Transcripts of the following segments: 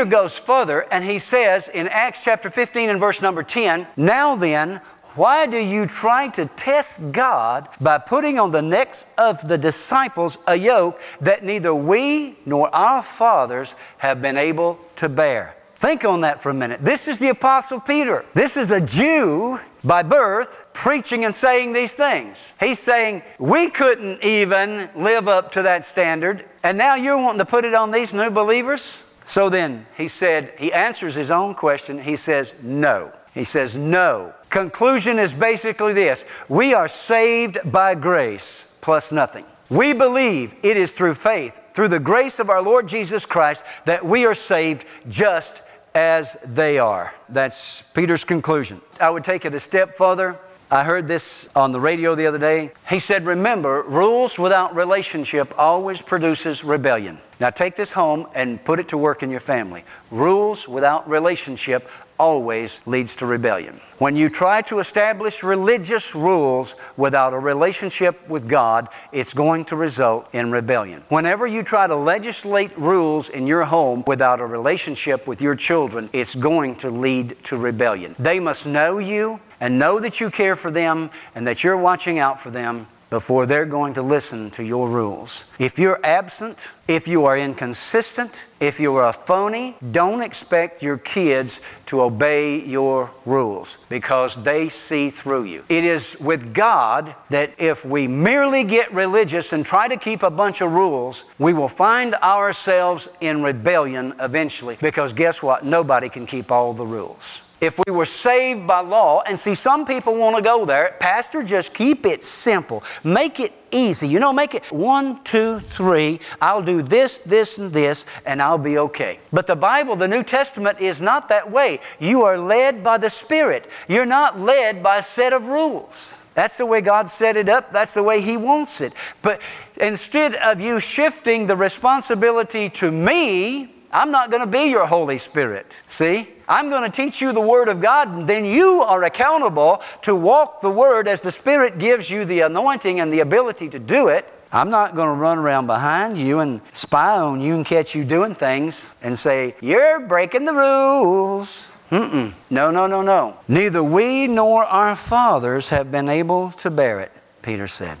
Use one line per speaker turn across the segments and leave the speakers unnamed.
Peter goes further and he says in Acts chapter 15 and verse number 10, Now then, why do you try to test God by putting on the necks of the disciples a yoke that neither we nor our fathers have been able to bear? Think on that for a minute. This is the Apostle Peter. This is a Jew by birth preaching and saying these things. He's saying, We couldn't even live up to that standard, and now you're wanting to put it on these new believers? So then, he said, he answers his own question. He says, No. He says, No. Conclusion is basically this we are saved by grace plus nothing. We believe it is through faith, through the grace of our Lord Jesus Christ, that we are saved just as they are. That's Peter's conclusion. I would take it a step further. I heard this on the radio the other day. He said, Remember, rules without relationship always produces rebellion. Now take this home and put it to work in your family. Rules without relationship always leads to rebellion. When you try to establish religious rules without a relationship with God, it's going to result in rebellion. Whenever you try to legislate rules in your home without a relationship with your children, it's going to lead to rebellion. They must know you and know that you care for them and that you're watching out for them before they're going to listen to your rules. If you're absent, if you are inconsistent, if you are a phony, don't expect your kids to obey your rules because they see through you. It is with God that if we merely get religious and try to keep a bunch of rules, we will find ourselves in rebellion eventually because guess what? Nobody can keep all the rules. If we were saved by law, and see, some people want to go there, Pastor, just keep it simple. Make it easy. You know, make it one, two, three. I'll do this, this, and this, and I'll be okay. But the Bible, the New Testament, is not that way. You are led by the Spirit, you're not led by a set of rules. That's the way God set it up. That's the way He wants it. But instead of you shifting the responsibility to me, I'm not going to be your Holy Spirit. See? I'm going to teach you the Word of God, and then you are accountable to walk the Word as the Spirit gives you the anointing and the ability to do it. I'm not going to run around behind you and spy on you and catch you doing things and say, You're breaking the rules. Mm-mm. No, no, no, no. Neither we nor our fathers have been able to bear it, Peter said.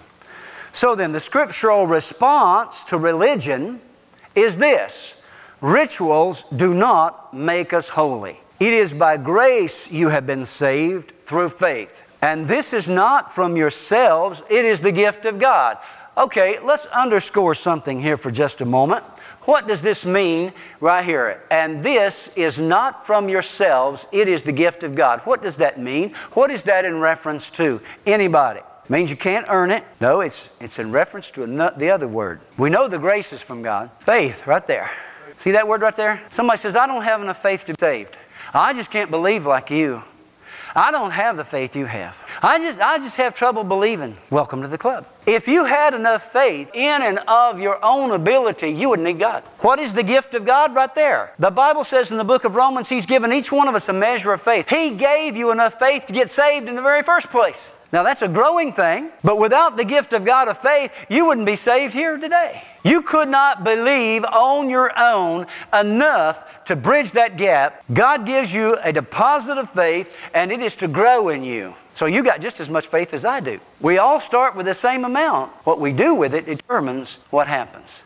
So then, the scriptural response to religion is this Rituals do not make us holy. It is by grace you have been saved through faith. And this is not from yourselves, it is the gift of God. Okay, let's underscore something here for just a moment. What does this mean right here? And this is not from yourselves, it is the gift of God. What does that mean? What is that in reference to? Anybody? Means you can't earn it. No, it's, it's in reference to the other word. We know the grace is from God. Faith, right there. See that word right there? Somebody says, I don't have enough faith to be saved. I just can't believe like you. I don't have the faith you have. I just, I just have trouble believing. Welcome to the club. If you had enough faith in and of your own ability, you wouldn't need God. What is the gift of God right there? The Bible says in the book of Romans, He's given each one of us a measure of faith. He gave you enough faith to get saved in the very first place. Now, that's a growing thing, but without the gift of God of faith, you wouldn't be saved here today. You could not believe on your own enough to bridge that gap. God gives you a deposit of faith, and it is to grow in you. So you got just as much faith as I do. We all start with the same amount. What we do with it determines what happens.